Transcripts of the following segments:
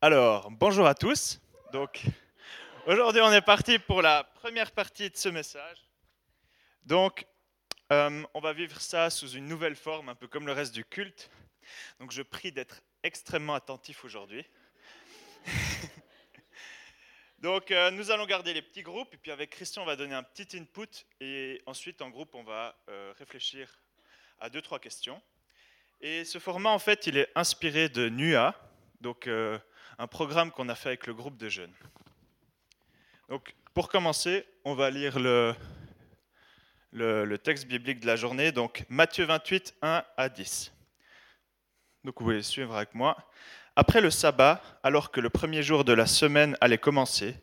Alors, bonjour à tous. Donc, aujourd'hui, on est parti pour la première partie de ce message. Donc, euh, on va vivre ça sous une nouvelle forme, un peu comme le reste du culte. Donc, je prie d'être extrêmement attentif aujourd'hui. Donc, euh, nous allons garder les petits groupes, et puis avec Christian, on va donner un petit input, et ensuite, en groupe, on va euh, réfléchir à deux, trois questions. Et ce format, en fait, il est inspiré de NUA, donc un programme qu'on a fait avec le groupe de jeunes. Donc, pour commencer, on va lire le, texte biblique de la journée, donc Matthieu 28, 1 à 10. Donc, vous pouvez suivre avec moi. Après le sabbat, alors que le premier jour de la semaine allait commencer,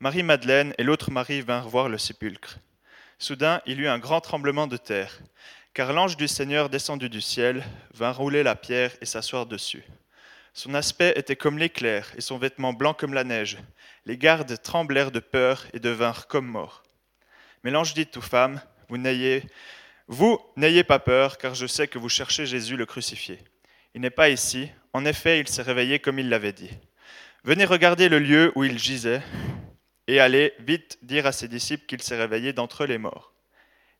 Marie-Madeleine et l'autre Marie vinrent voir le sépulcre. Soudain, il y eut un grand tremblement de terre, car l'ange du Seigneur descendu du ciel vint rouler la pierre et s'asseoir dessus. Son aspect était comme l'éclair et son vêtement blanc comme la neige. Les gardes tremblèrent de peur et devinrent comme morts. Mais l'ange dit aux femmes, vous n'ayez, vous n'ayez pas peur, car je sais que vous cherchez Jésus le crucifié. Il n'est pas ici. En effet, il s'est réveillé comme il l'avait dit. Venez regarder le lieu où il gisait et allez vite dire à ses disciples qu'il s'est réveillé d'entre les morts.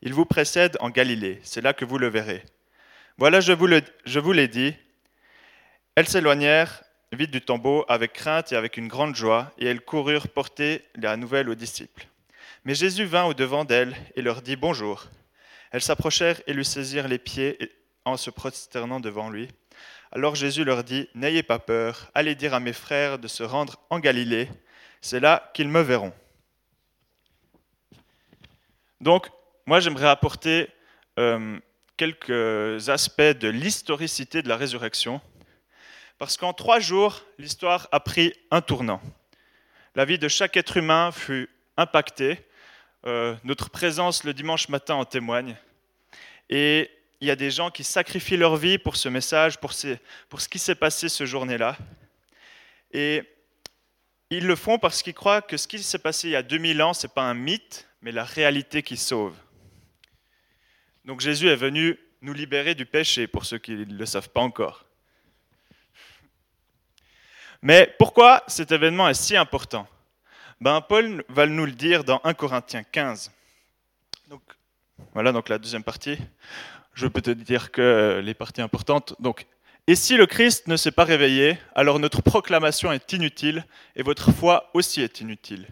Il vous précède en Galilée, c'est là que vous le verrez. Voilà, je vous, je vous l'ai dit, elles s'éloignèrent vite du tombeau avec crainte et avec une grande joie, et elles coururent porter la nouvelle aux disciples. Mais Jésus vint au-devant d'elles et leur dit Bonjour. Elles s'approchèrent et lui saisirent les pieds en se prosternant devant lui. Alors Jésus leur dit N'ayez pas peur, allez dire à mes frères de se rendre en Galilée, c'est là qu'ils me verront. Donc, moi j'aimerais apporter euh, quelques aspects de l'historicité de la résurrection parce qu'en trois jours, l'histoire a pris un tournant. La vie de chaque être humain fut impactée. Euh, notre présence le dimanche matin en témoigne. Et il y a des gens qui sacrifient leur vie pour ce message, pour, ce qui s'est passé ce journée-là. Et ils le font parce qu'ils croient que ce qui s'est passé il y a 2000 ans, ce n'est pas un mythe, mais la réalité qui sauve. Donc Jésus est venu nous libérer du péché, pour ceux qui ne le savent pas encore. Mais pourquoi cet événement est si important? Ben, Paul va nous le dire dans 1 Corinthiens 15. Donc, voilà donc la deuxième partie. Je peux te dire que les parties importantes. Donc, et si le Christ ne s'est pas réveillé, alors notre proclamation est inutile et votre foi aussi est inutile.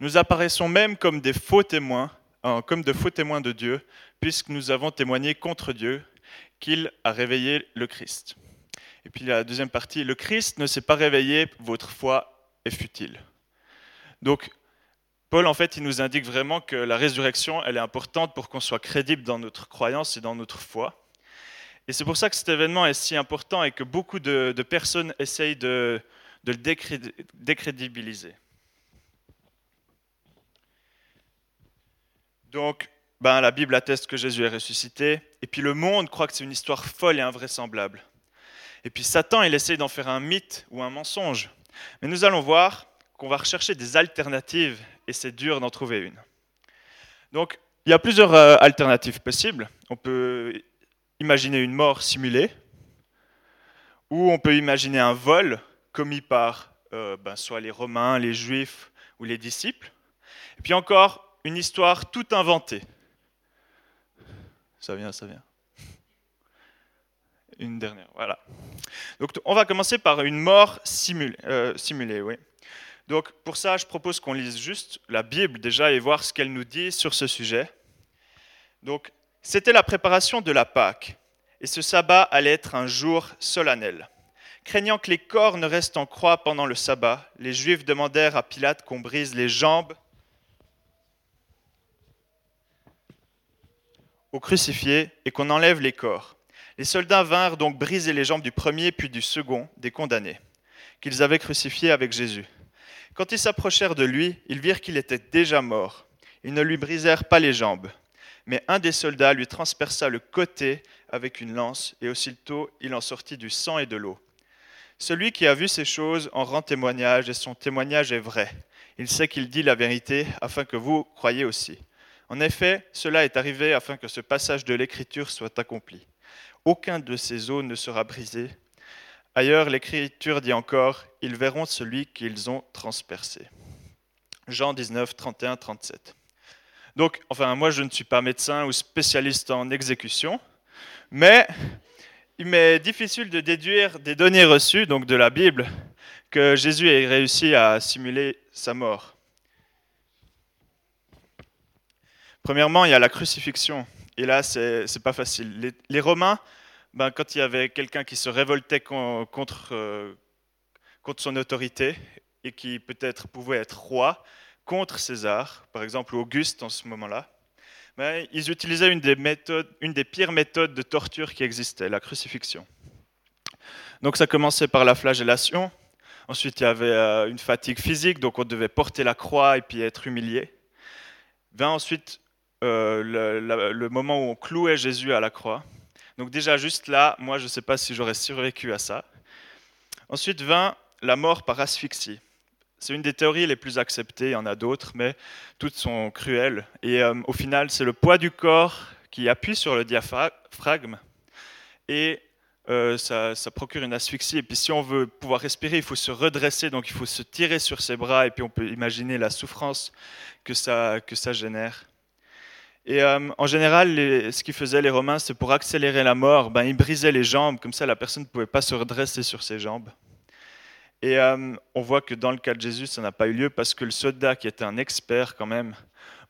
Nous apparaissons même comme des faux témoins, euh, comme de faux témoins de Dieu, puisque nous avons témoigné contre Dieu qu'il a réveillé le Christ. Et puis la deuxième partie, le Christ ne s'est pas réveillé, votre foi est futile. Donc, Paul, en fait, il nous indique vraiment que la résurrection, elle est importante pour qu'on soit crédible dans notre croyance et dans notre foi. Et c'est pour ça que cet événement est si important et que beaucoup de, personnes essayent de, le décrédibiliser. Donc, ben, la Bible atteste que Jésus est ressuscité, et puis le monde croit que c'est une histoire folle et invraisemblable. Et puis Satan, il essaie d'en faire un mythe ou un mensonge. Mais nous allons voir qu'on va rechercher des alternatives et c'est dur d'en trouver une. Donc, il y a plusieurs euh, alternatives possibles. On peut imaginer une mort simulée, ou on peut imaginer un vol commis par euh, ben, soit les Romains, les Juifs ou les disciples. Et puis encore, une histoire toute inventée. Ça vient, ça vient. Une dernière, voilà. Donc on va commencer par une mort simulée. Euh, simulée oui. Donc pour ça, je propose qu'on lise juste la Bible déjà et voir ce qu'elle nous dit sur ce sujet. Donc c'était la préparation de la Pâque, et ce sabbat allait être un jour solennel. Craignant que les corps ne restent en croix pendant le sabbat, les Juifs demandèrent à Pilate qu'on brise les jambes au crucifié et qu'on enlève les corps. Les soldats vinrent donc briser les jambes du premier puis du second des condamnés, qu'ils avaient crucifiés avec Jésus. Quand ils s'approchèrent de lui, ils virent qu'il était déjà mort. Ils ne lui brisèrent pas les jambes, mais un des soldats lui transperça le côté avec une lance, et aussitôt il en sortit du sang et de l'eau. Celui qui a vu ces choses en rend témoignage, et son témoignage est vrai. Il sait qu'il dit la vérité, afin que vous croyiez aussi. En effet, cela est arrivé afin que ce passage de l'Écriture soit accompli aucun de ces os ne sera brisé Ailleurs, l'Écriture dit encore, ils verront celui qu'ils ont transpercé. Jean 19, 31, 37. Donc, enfin, moi, je ne suis pas médecin ou spécialiste en exécution, mais il m'est difficile de déduire des données reçues, donc de la Bible, que Jésus ait réussi à simuler sa mort. Premièrement, il y a la crucifixion. Et là, c'est pas facile. Les, Romains, ben, quand il y avait quelqu'un qui se révoltait contre, euh, contre son autorité et qui peut-être pouvait être roi contre César, par exemple Auguste en ce moment-là, ben, ils utilisaient une des, méthodes, une des pires méthodes de torture qui existait, la crucifixion. Donc ça commençait par la flagellation, ensuite il y avait euh, une fatigue physique, donc on devait porter la croix et puis être humilié. Vint ensuite euh, le, moment où on clouait Jésus à la croix. Donc déjà juste là, moi je ne sais pas si j'aurais survécu à ça. Ensuite vint la mort par asphyxie. C'est une des théories les plus acceptées, il y en a d'autres, mais toutes sont cruelles. Et euh, au final, c'est le poids du corps qui appuie sur le diaphragme et euh, ça, ça, procure une asphyxie. Et puis si on veut pouvoir respirer, il faut se redresser, donc il faut se tirer sur ses bras, et puis on peut imaginer la souffrance que ça, que ça génère. Et euh, en général, ce qu'ils faisaient les Romains, c'est pour accélérer la mort, ben, ils brisaient les jambes, comme ça la personne ne pouvait pas se redresser sur ses jambes. Et euh, on voit que dans le cas de Jésus, ça n'a pas eu lieu parce que le soldat, qui était un expert quand même,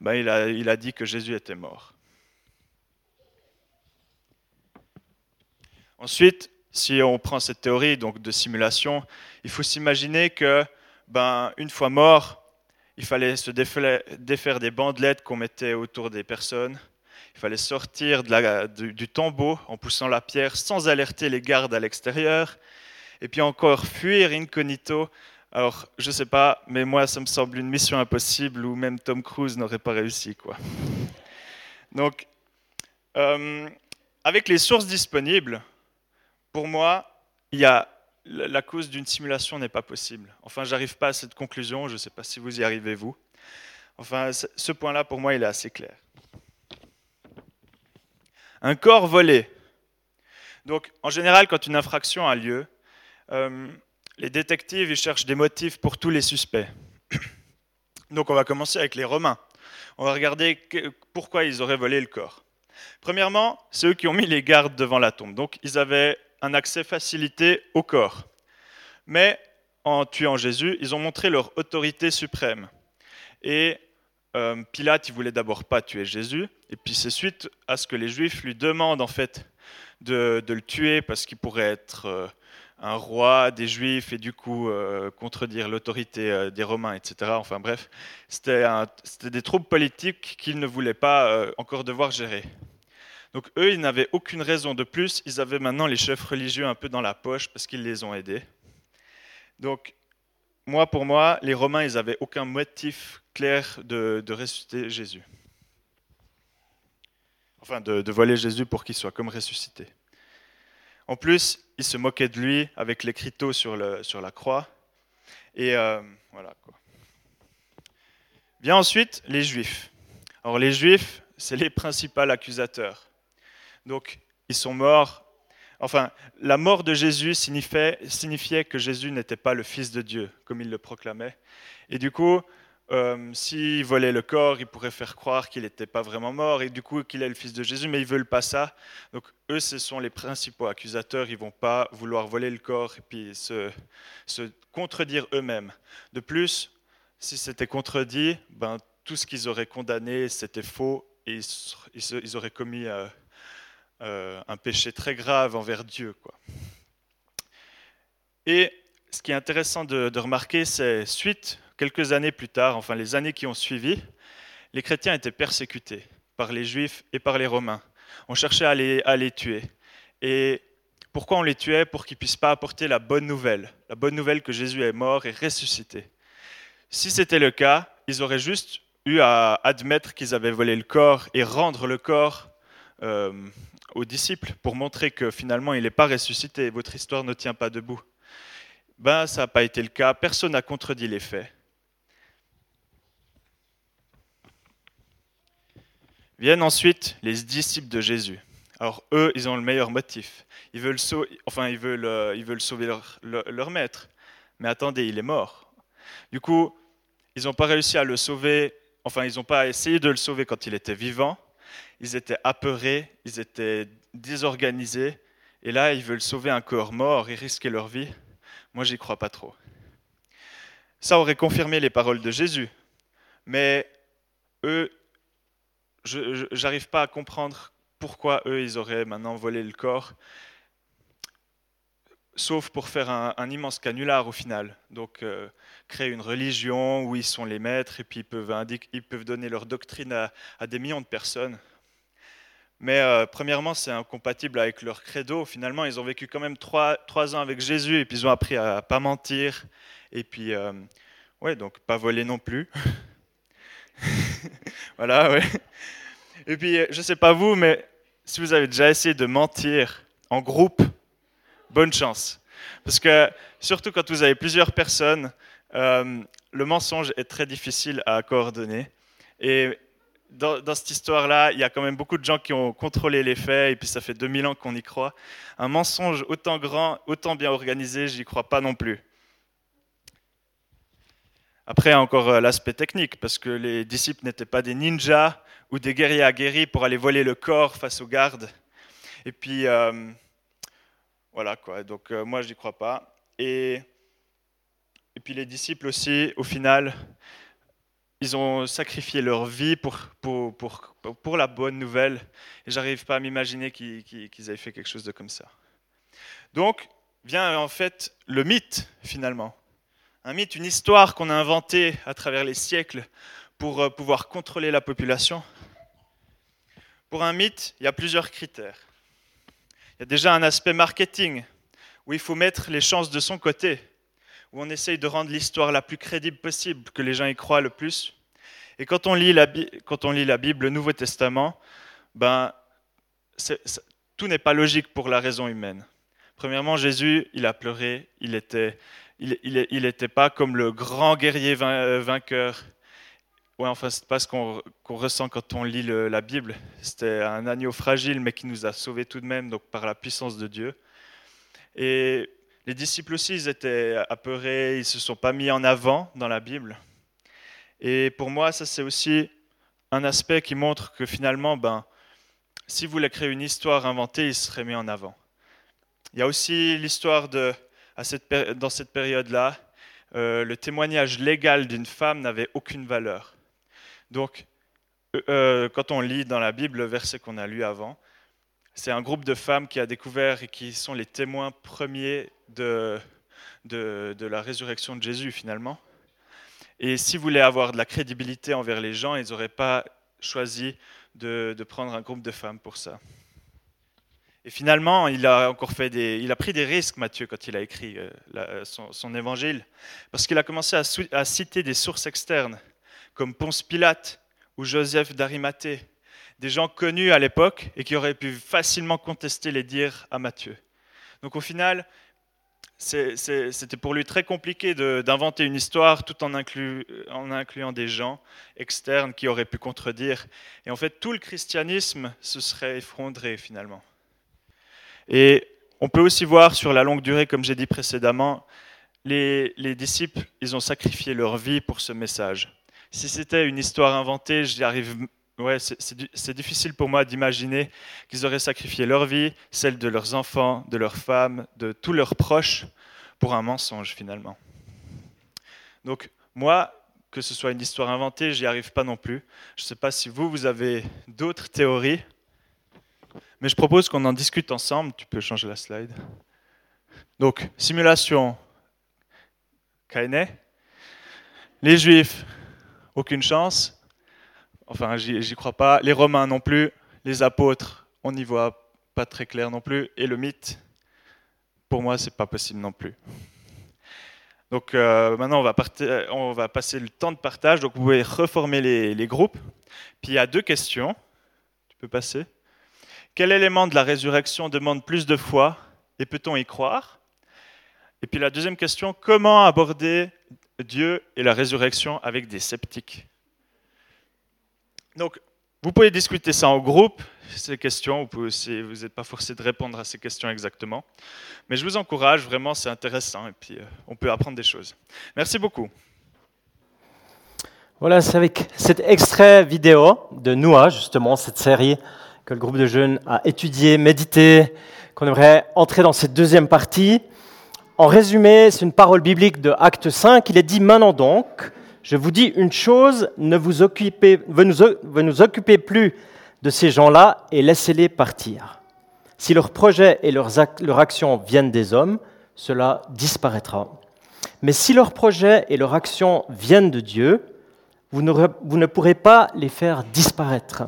ben, il, a, il a dit que Jésus était mort. Ensuite, si on prend cette théorie donc de simulation, il faut s'imaginer que, ben, une fois mort, il fallait se défaire des bandelettes qu'on mettait autour des personnes. Il fallait sortir du, tombeau en poussant la pierre sans alerter les gardes à l'extérieur. Et puis encore fuir incognito. Alors, je ne sais pas, mais moi, ça me semble une mission impossible où même Tom Cruise n'aurait pas réussi. Quoi. Donc, euh, avec les sources disponibles, pour moi, il y a la cause d'une simulation n'est pas possible. Enfin, j'arrive pas à cette conclusion, je ne sais pas si vous y arrivez vous. Enfin, ce point-là, pour moi, il est assez clair. Un corps volé. Donc, en général, quand une infraction a lieu, euh, les détectives ils cherchent des motifs pour tous les suspects. Donc, on va commencer avec les Romains. On va regarder pourquoi ils auraient volé le corps. Premièrement, c'est eux qui ont mis les gardes devant la tombe. Donc, ils avaient un accès facilité au corps. Mais en tuant Jésus, ils ont montré leur autorité suprême. Et euh, Pilate, il voulait d'abord pas tuer Jésus, et puis c'est suite à ce que les Juifs lui demandent en fait de, le tuer parce qu'il pourrait être euh, un roi des Juifs et du coup euh, contredire l'autorité des Romains, etc. Enfin bref, c'était des troubles politiques qu'ils ne voulaient pas encore devoir gérer. Donc eux, ils n'avaient aucune raison de plus. Ils avaient maintenant les chefs religieux un peu dans la poche parce qu'ils les ont aidés. Donc moi, pour moi, les Romains, ils n'avaient aucun motif clair de, ressusciter Jésus. Enfin, de, voler Jésus pour qu'il soit comme ressuscité. En plus, ils se moquaient de lui avec l'écriteau sur, sur la croix. Et euh, voilà quoi. Vient ensuite les Juifs. Alors les Juifs, c'est les principaux accusateurs. Donc, ils sont morts. Enfin, la mort de Jésus signifiait, que Jésus n'était pas le Fils de Dieu, comme il le proclamait. Et du coup, euh, s'ils volaient le corps, ils pourraient faire croire qu'il n'était pas vraiment mort et du coup qu'il est le Fils de Jésus, mais ils veulent pas ça. Donc eux, ce sont les principaux accusateurs, ils vont pas vouloir voler le corps et puis se, contredire eux-mêmes. De plus, si c'était contredit, ben, tout ce qu'ils auraient condamné, c'était faux et ils, auraient commis... Euh, euh, un péché très grave envers Dieu. Quoi. Et ce qui est intéressant de, remarquer, c'est suite, quelques années plus tard, enfin les années qui ont suivi, les chrétiens étaient persécutés par les juifs et par les romains. On cherchait à les, tuer. Et pourquoi on les tuait? Pour qu'ils ne puissent pas apporter la bonne nouvelle, la bonne nouvelle que Jésus est mort et ressuscité. Si c'était le cas, ils auraient juste eu à admettre qu'ils avaient volé le corps et rendre le corps euh, aux disciples pour montrer que finalement il n'est pas ressuscité, votre histoire ne tient pas debout. Ben, ça n'a pas été le cas, personne n'a contredit les faits. Viennent ensuite les disciples de Jésus. Alors eux, ils ont le meilleur motif. Ils veulent, enfin, ils veulent, euh, ils veulent sauver leur, leur, maître. Mais attendez, il est mort. Du coup, ils n'ont pas réussi à le sauver, enfin, ils n'ont pas essayé de le sauver quand il était vivant. Ils étaient apeurés, ils étaient désorganisés. Et là, ils veulent sauver un corps mort et risquer leur vie. Moi, j'y crois pas trop. Ça aurait confirmé les paroles de Jésus. Mais eux, je n'arrive pas à comprendre pourquoi eux, ils auraient maintenant volé le corps, sauf pour faire un, immense canular au final. Donc, euh, créer une religion où ils sont les maîtres et puis ils peuvent, ils peuvent donner leur doctrine à, des millions de personnes. Mais euh, premièrement, c'est incompatible avec leur credo. Finalement, ils ont vécu quand même trois, ans avec Jésus et puis ils ont appris à pas mentir et puis, euh, ouais, donc pas voler non plus. voilà, ouais. Et puis, je ne sais pas vous, mais si vous avez déjà essayé de mentir en groupe, bonne chance. Parce que surtout quand vous avez plusieurs personnes, euh, le mensonge est très difficile à coordonner. Et dans, cette histoire-là, il y a quand même beaucoup de gens qui ont contrôlé les faits, et puis ça fait 2000 ans qu'on y croit. Un mensonge autant grand, autant bien organisé, j'y crois pas non plus. Après, encore euh, l'aspect technique, parce que les disciples n'étaient pas des ninjas ou des guerriers aguerris pour aller voler le corps face aux gardes. Et puis, euh, voilà. Donc, euh, moi, je n'y crois pas. Et, puis, les disciples aussi, au final, ils ont sacrifié leur vie pour, la bonne nouvelle. Et j'arrive pas à m'imaginer qu'ils avaient fait quelque chose de comme ça. Donc, vient en fait le mythe, finalement. Un mythe, une histoire qu'on a inventée à travers les siècles pour euh, pouvoir contrôler la population. Pour un mythe, il y a plusieurs critères. Il y a déjà un aspect marketing, où il faut mettre les chances de son côté, où on essaye de rendre l'histoire la plus crédible possible, que les gens y croient le plus. Et quand on lit la, Bible, le Nouveau Testament, ben, tout n'est pas logique pour la raison humaine. Premièrement, Jésus, il a pleuré, il était il n'était pas comme le grand guerrier euh, vainqueur. Ouais, enfin, c'est pas ce qu'on ressent quand on lit la Bible. C'était un agneau fragile, mais qui nous a sauvés tout de même, donc par la puissance de Dieu. Et les disciples aussi, ils étaient apeurés, ils ne se sont pas mis en avant dans la Bible. Et pour moi, ça, c'est aussi un aspect qui montre que finalement, ben, si vous voulez créer une histoire inventée, il serait mis en avant. Il y a aussi l'histoire de dans cette période-là, euh, le témoignage légal d'une femme n'avait aucune valeur. Donc, euh, euh, quand on lit dans la Bible le verset qu'on a lu avant, c'est un groupe de femmes qui a découvert et qui sont les témoins premiers de, la résurrection de Jésus finalement. Et s'ils voulaient avoir de la crédibilité envers les gens, ils n'auraient pas choisi de, de prendre un groupe de femmes pour ça. Et finalement, il a encore fait des, il a pris des risques, Matthieu, quand il a écrit euh, son, évangile, parce qu'il a commencé à, citer des sources externes, comme Ponce Pilate ou Joseph d'Arimathée, des gens connus à l'époque et qui auraient pu facilement contester les dires à Matthieu. Donc au final, c'était pour lui très compliqué d'inventer une histoire tout en, en, incluant des gens externes qui auraient pu contredire. Et en fait, tout le christianisme se serait effondré finalement. Et on peut aussi voir sur la longue durée, comme j'ai dit précédemment, les, disciples, ils ont sacrifié leur vie pour ce message. Si c'était une histoire inventée, j'y arrive. Ouais, c'est difficile pour moi d'imaginer qu'ils auraient sacrifié leur vie, celle de leurs enfants, de leurs femmes, de tous leurs proches, pour un mensonge finalement. Donc moi, que ce soit une histoire inventée, j'y arrive pas non plus. Je ne sais pas si vous, vous avez d'autres théories. Mais je propose qu'on en discute ensemble. Tu peux changer la slide. Donc, simulation KNA. Les Juifs, aucune chance. Enfin, j'y crois pas. Les Romains non plus. Les apôtres, on n'y voit pas très clair non plus. Et le mythe, pour moi, c'est pas possible non plus. Donc euh, maintenant, on va, passer le temps de partage. Donc vous pouvez reformer les, les groupes. Puis il y a deux questions. Tu peux passer. Quel élément de la résurrection demande plus de foi et peut-on y croire? Et puis la deuxième question, comment aborder Dieu et la résurrection avec des sceptiques Donc, vous pouvez discuter ça en groupe. ces questions. Vous pouvez vous n'êtes pas forcé de répondre à ces questions exactement. Mais je vous encourage, vraiment, c'est intéressant et puis euh, on peut apprendre des choses. Merci beaucoup. Voilà, c'est avec cet extrait vidéo de Noah, justement, cette série que le groupe de jeunes a étudié, médité, qu'on aimerait entrer dans cette deuxième partie. En résumé, c'est une parole biblique de Acte 5. Il est dit maintenant donc, je vous dis une chose, ne vous occupez, ne occupez plus de ces gens-là et laissez-les partir. Si leurs projets et leurs, leurs actions viennent des hommes, cela disparaîtra. Mais si leurs projets et leurs actions viennent de Dieu, vous ne pourrez pas les faire disparaître.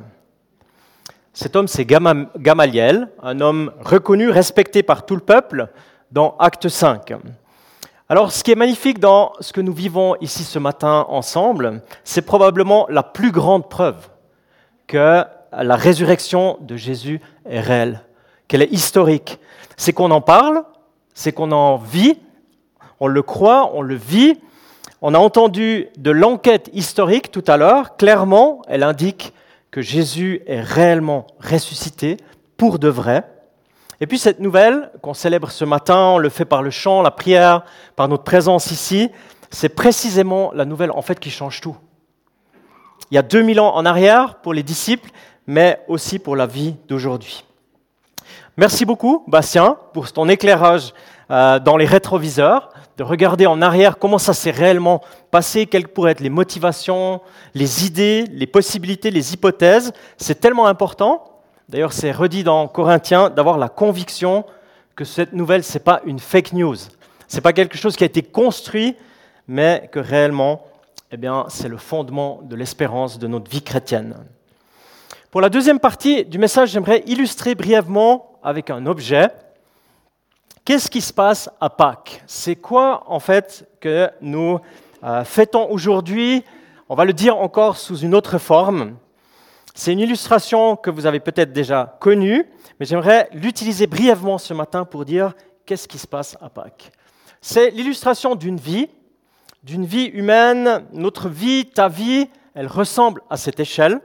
Cet homme, c'est Gamaliel, un homme reconnu, respecté par tout le peuple, dans Acte 5. Alors, ce qui est magnifique dans ce que nous vivons ici ce matin ensemble, c'est probablement la plus grande preuve que la résurrection de Jésus est réelle, qu'elle est historique. C'est qu'on en parle, c'est qu'on en vit, on le croit, on le vit. On a entendu de l'enquête historique tout à l'heure. Clairement, elle indique que Jésus est réellement ressuscité pour de vrai. Et puis cette nouvelle qu'on célèbre ce matin, on le fait par le chant, la prière, par notre présence ici, c'est précisément la nouvelle en fait qui change tout. Il y a 2000 ans en arrière pour les disciples, mais aussi pour la vie d'aujourd'hui. Merci beaucoup, Bastien, pour ton éclairage euh, dans les rétroviseurs, de regarder en arrière comment ça s'est réellement passé, quelles pourraient être les motivations, les idées, les possibilités, les hypothèses. C'est tellement important. D'ailleurs, c'est redit dans Corinthiens d'avoir la conviction que cette nouvelle, ce n'est pas une fake news. Ce n'est pas quelque chose qui a été construit, mais que réellement, eh bien, c'est le fondement de l'espérance de notre vie chrétienne. Pour la deuxième partie du message, j'aimerais illustrer brièvement avec un objet. Qu'est-ce qui se passe à Pâques? C'est quoi, en fait, que nous euh, fêtons aujourd'hui? On va le dire encore sous une autre forme. C'est une illustration que vous avez peut-être déjà connue, mais j'aimerais l'utiliser brièvement ce matin pour dire qu'est-ce qui se passe à Pâques. C'est l'illustration d'une vie, d'une vie humaine. Notre vie, ta vie, elle ressemble à cette échelle.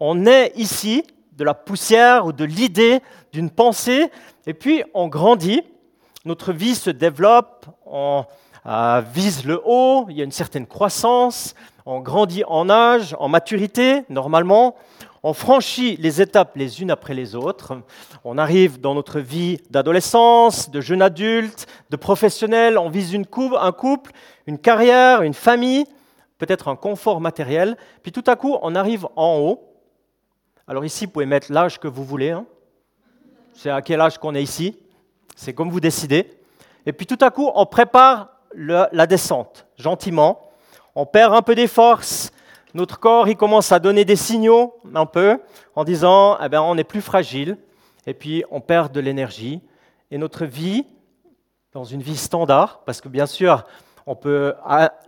On est ici de la poussière ou de l'idée d'une pensée, et puis on grandit. Notre vie se développe, on euh, vise le haut, il y a une certaine croissance, on grandit en âge, en maturité, normalement. On franchit les étapes les unes après les autres. On arrive dans notre vie d'adolescence, de jeune adulte, de professionnel. On vise une un couple, une carrière, une famille, peut-être un confort matériel. Puis tout à coup, on arrive en haut. Alors ici, vous pouvez mettre l'âge que vous voulez. Hein. C'est à quel âge qu'on est ici. C'est comme vous décidez. Et puis tout à coup, on prépare la descente, gentiment on perd un peu des forces, notre corps il commence à donner des signaux un peu en disant eh ben, on est plus fragile, et puis on perd de l'énergie. Et notre vie, dans une vie standard, parce que bien sûr, on peut,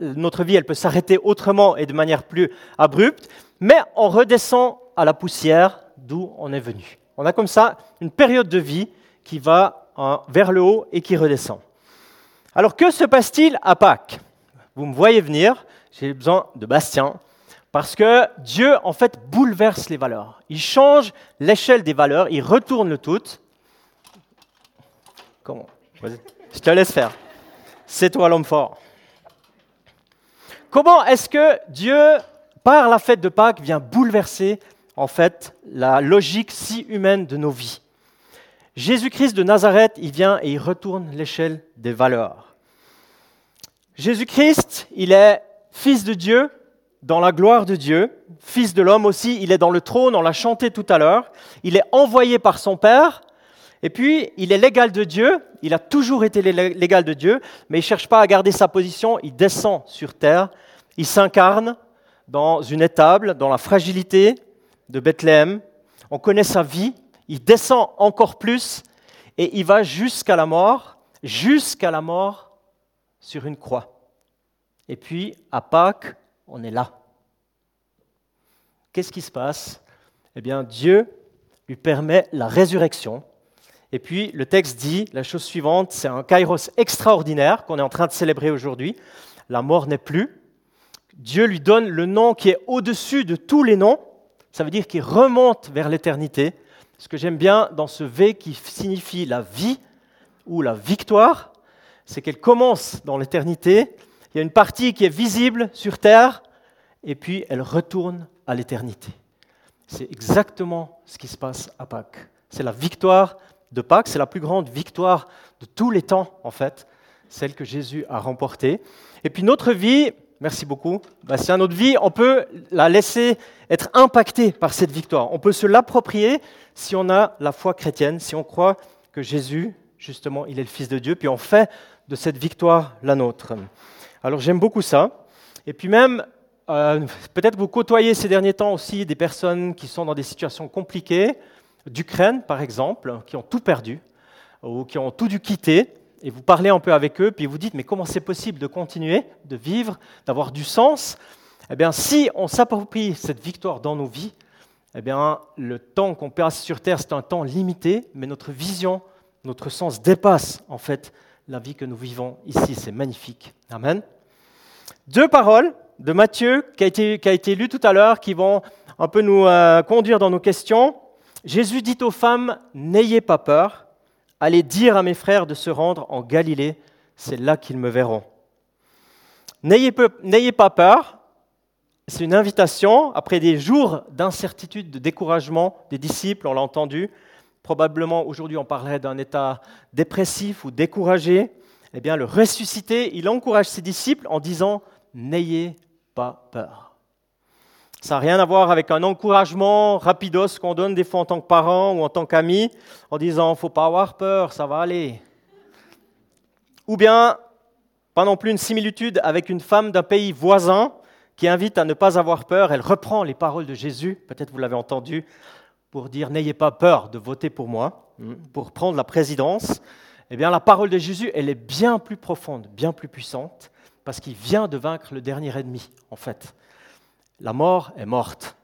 notre vie elle peut s'arrêter autrement et de manière plus abrupte, mais on redescend à la poussière d'où on est venu. On a comme ça une période de vie qui va hein, vers le haut et qui redescend. Alors que se passe-t-il à Pâques? Vous me voyez venir, j'ai besoin de Bastien, parce que Dieu, en fait, bouleverse les valeurs. Il change l'échelle des valeurs, il retourne le tout. Comment Je te laisse faire. C'est toi l'homme fort. Comment est-ce que Dieu, par la fête de Pâques, vient bouleverser, en fait, la logique si humaine de nos vies? Jésus-Christ de Nazareth, il vient et il retourne l'échelle des valeurs. Jésus-Christ, il est fils de Dieu dans la gloire de Dieu, fils de l'homme aussi, il est dans le trône, on l'a chanté tout à l'heure, il est envoyé par son Père, et puis il est l'égal de Dieu, il a toujours été l'égal de Dieu, mais il ne cherche pas à garder sa position, il descend sur terre, il s'incarne dans une étable, dans la fragilité de Bethléem, on connaît sa vie, il descend encore plus, et il va jusqu'à la mort, jusqu'à la mort sur une croix. Et puis, à Pâques, on est là. Qu'est-ce qui se passe? Eh bien, Dieu lui permet la résurrection. Et puis, le texte dit la chose suivante, c'est un kairos extraordinaire qu'on est en train de célébrer aujourd'hui. La mort n'est plus. Dieu lui donne le nom qui est au-dessus de tous les noms. ça veut dire qu'il remonte vers l'éternité. Ce que j'aime bien dans ce V qui signifie la vie ou la victoire, c'est qu'elle commence dans l'éternité. Il y a une partie qui est visible sur terre et puis elle retourne à l'éternité. C'est exactement ce qui se passe à Pâques. C'est la victoire de Pâques, c'est la plus grande victoire de tous les temps, en fait, celle que Jésus a remportée. Et puis notre vie, merci beaucoup, Bastien, notre vie, on peut la laisser être impactée par cette victoire. On peut se l'approprier si on a la foi chrétienne, si on croit que Jésus, justement, il est le Fils de Dieu, puis on fait de cette victoire la nôtre. Alors j'aime beaucoup ça. Et puis même, euh, peut-être vous côtoyez ces derniers temps aussi des personnes qui sont dans des situations compliquées, d'Ukraine par exemple, qui ont tout perdu ou qui ont tout dû quitter, et vous parlez un peu avec eux, puis vous dites, mais comment c'est possible de continuer, de vivre, d'avoir du sens? Eh bien, si on s'approprie cette victoire dans nos vies, eh bien, le temps qu'on passe sur Terre, c'est un temps limité, mais notre vision, notre sens dépasse en fait la vie que nous vivons ici. C'est magnifique. Amen. Deux paroles de Matthieu qui a été, qui a été tout à l'heure, qui vont un peu nous euh, conduire dans nos questions. Jésus dit aux femmes, n'ayez pas peur, allez dire à mes frères de se rendre en Galilée, c'est là qu'ils me verront. N'ayez pas peur, c'est une invitation, après des jours d'incertitude, de découragement des disciples, on l'a entendu, probablement aujourd'hui on parlerait d'un état dépressif ou découragé, eh bien le ressuscité, il encourage ses disciples en disant, n'ayez pas peur. Ça n'a rien à voir avec un encouragement rapidos qu'on donne des fois en tant que parent ou en tant qu'ami, en disant faut pas avoir peur, ça va aller. Ou bien, pas non plus une similitude avec une femme d'un pays voisin qui invite à ne pas avoir peur. Elle reprend les paroles de Jésus, peut-être vous l'avez entendu, pour dire n'ayez pas peur de voter pour moi, hmm, pour prendre la présidence. Eh bien, la parole de Jésus, elle est bien plus profonde, bien plus puissante parce qu'il vient de vaincre le dernier ennemi, en fait. La mort est morte.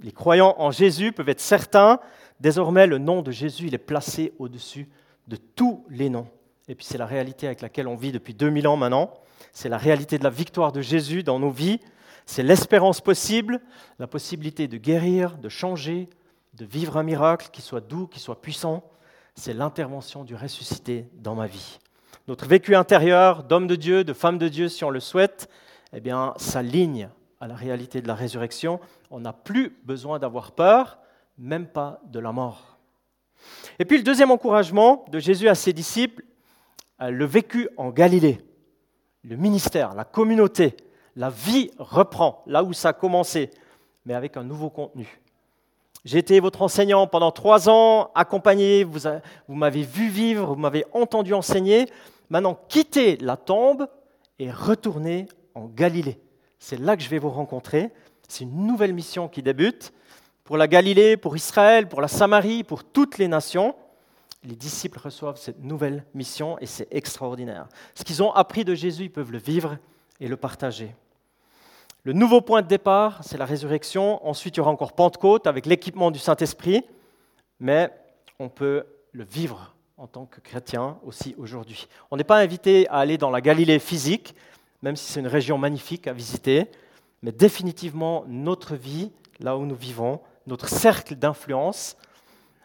Les croyants en Jésus peuvent être certains, désormais le nom de Jésus, il est placé au-dessus de tous les noms. Et puis c'est la réalité avec laquelle on vit depuis 2000 ans maintenant. C'est la réalité de la victoire de Jésus dans nos vies. C'est l'espérance possible, la possibilité de guérir, de changer, de vivre un miracle qui soit doux, qui soit puissant. C'est l'intervention du ressuscité dans ma vie notre vécu intérieur d'homme de Dieu, de femme de Dieu, si on le souhaite, eh bien, s'aligne à la réalité de la résurrection. On n'a plus besoin d'avoir peur, même pas de la mort. Et puis le deuxième encouragement de Jésus à ses disciples, euh, le vécu en Galilée, le ministère, la communauté, la vie reprend là où ça a commencé, mais avec un nouveau contenu. J'ai été votre enseignant pendant trois ans, accompagné, vous, m'avez vu vivre, vous m'avez entendu enseigner, Maintenant, quittez la tombe et retournez en Galilée. C'est là que je vais vous rencontrer. C'est une nouvelle mission qui débute pour la Galilée, pour Israël, pour la Samarie, pour toutes les nations. Les disciples reçoivent cette nouvelle mission et c'est extraordinaire. Ce qu'ils ont appris de Jésus, ils peuvent le vivre et le partager. Le nouveau point de départ, c'est la résurrection. Ensuite, il y aura encore Pentecôte avec l'équipement du Saint-Esprit, mais on peut le vivre en tant que chrétien aussi aujourd'hui. On n'est pas invité à aller dans la Galilée physique, même si c'est une région magnifique à visiter, mais définitivement notre vie, là où nous vivons, notre cercle d'influence,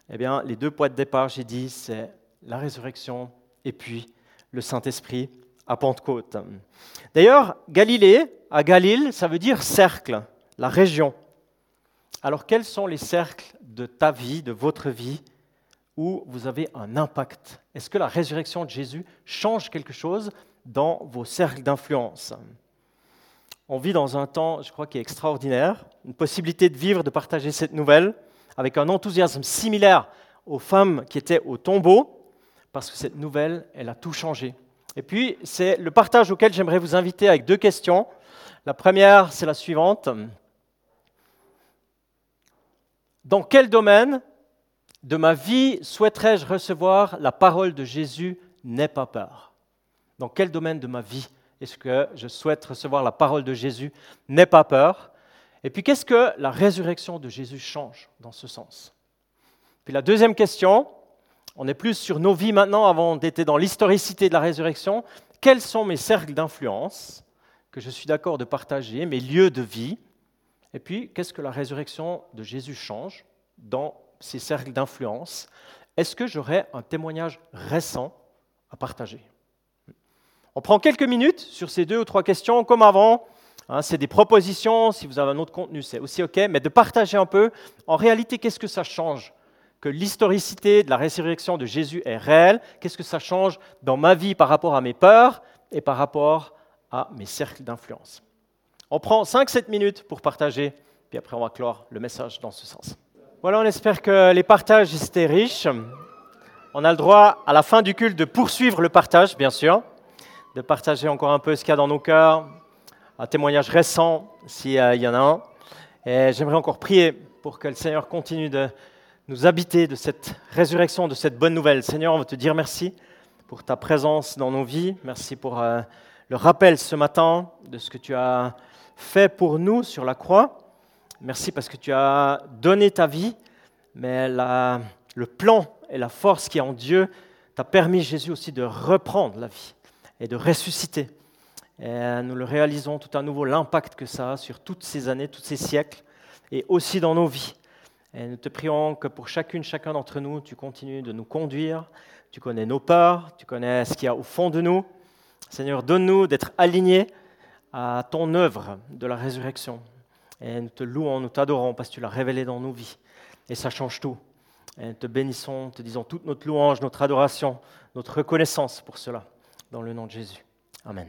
eh bien, les deux points de départ, j'ai dit, c'est la résurrection et puis le Saint-Esprit à Pentecôte. D'ailleurs, Galilée, à Galile, ça veut dire cercle, la région. Alors, quels sont les cercles de ta vie, de votre vie où vous avez un impact? Est-ce que la résurrection de Jésus change quelque chose dans vos cercles d'influence? On vit dans un temps, je crois, qui est extraordinaire, une possibilité de vivre, de partager cette nouvelle avec un enthousiasme similaire aux femmes qui étaient au tombeau, parce que cette nouvelle, elle a tout changé. Et puis, c'est le partage auquel j'aimerais vous inviter avec deux questions. La première, c'est la suivante. Dans quel domaine de ma vie souhaiterais-je recevoir la parole de Jésus N'aie pas peur Dans quel domaine de ma vie est-ce que je souhaite recevoir la parole de Jésus N'aie pas peur Et puis qu'est-ce que la résurrection de Jésus change dans ce sens? Puis la deuxième question, on est plus sur nos vies maintenant avant d'être dans l'historicité de la résurrection. Quels sont mes cercles d'influence? Que je suis d'accord de partager, mes lieux de vie. Et puis, qu'est-ce que la résurrection de Jésus change dans ces cercles d'influence? Est-ce que j'aurai un témoignage récent à partager? On prend quelques minutes sur ces deux ou trois questions, comme avant. Hein, c'est des propositions, si vous avez un autre contenu, c'est aussi OK, mais de partager un peu, en réalité, qu'est-ce que ça change? Que l'historicité de la résurrection de Jésus est réelle, qu'est-ce que ça change dans ma vie par rapport à mes peurs et par rapport à mes cercles d'influence On prend 5-7 minutes pour partager, puis après on va clore le message dans ce sens. Voilà, on espère que les partages étaient riches. On a le droit, à la fin du culte, de poursuivre le partage, bien sûr, de partager encore un peu ce qu'il y a dans nos cœurs, un témoignage récent, s'il y en a un. Et j'aimerais encore prier pour que le Seigneur continue de nous habiter de cette résurrection, de cette bonne nouvelle. Seigneur, on veut te dire merci pour ta présence dans nos vies. Merci pour euh, le rappel ce matin de ce que tu as fait pour nous sur la croix. Merci parce que tu as donné ta vie, mais le plan et la force qui est en Dieu t'a permis, Jésus, aussi de reprendre la vie et de ressusciter. Nous le réalisons tout à nouveau, l'impact que ça a sur toutes ces années, tous ces siècles, et aussi dans nos vies. Et nous te prions que pour chacune, chacun d'entre nous, tu continues de nous conduire. Tu connais nos peurs, tu connais ce qu'il y a au fond de nous. Seigneur, donne-nous d'être alignés à ton œuvre de la résurrection. Et nous te louons, nous t'adorons parce que tu l'as révélé dans nos vies. Et ça change tout. Et nous te bénissons, te disons toute notre louange, notre adoration, notre reconnaissance pour cela, dans le nom de Jésus. Amen.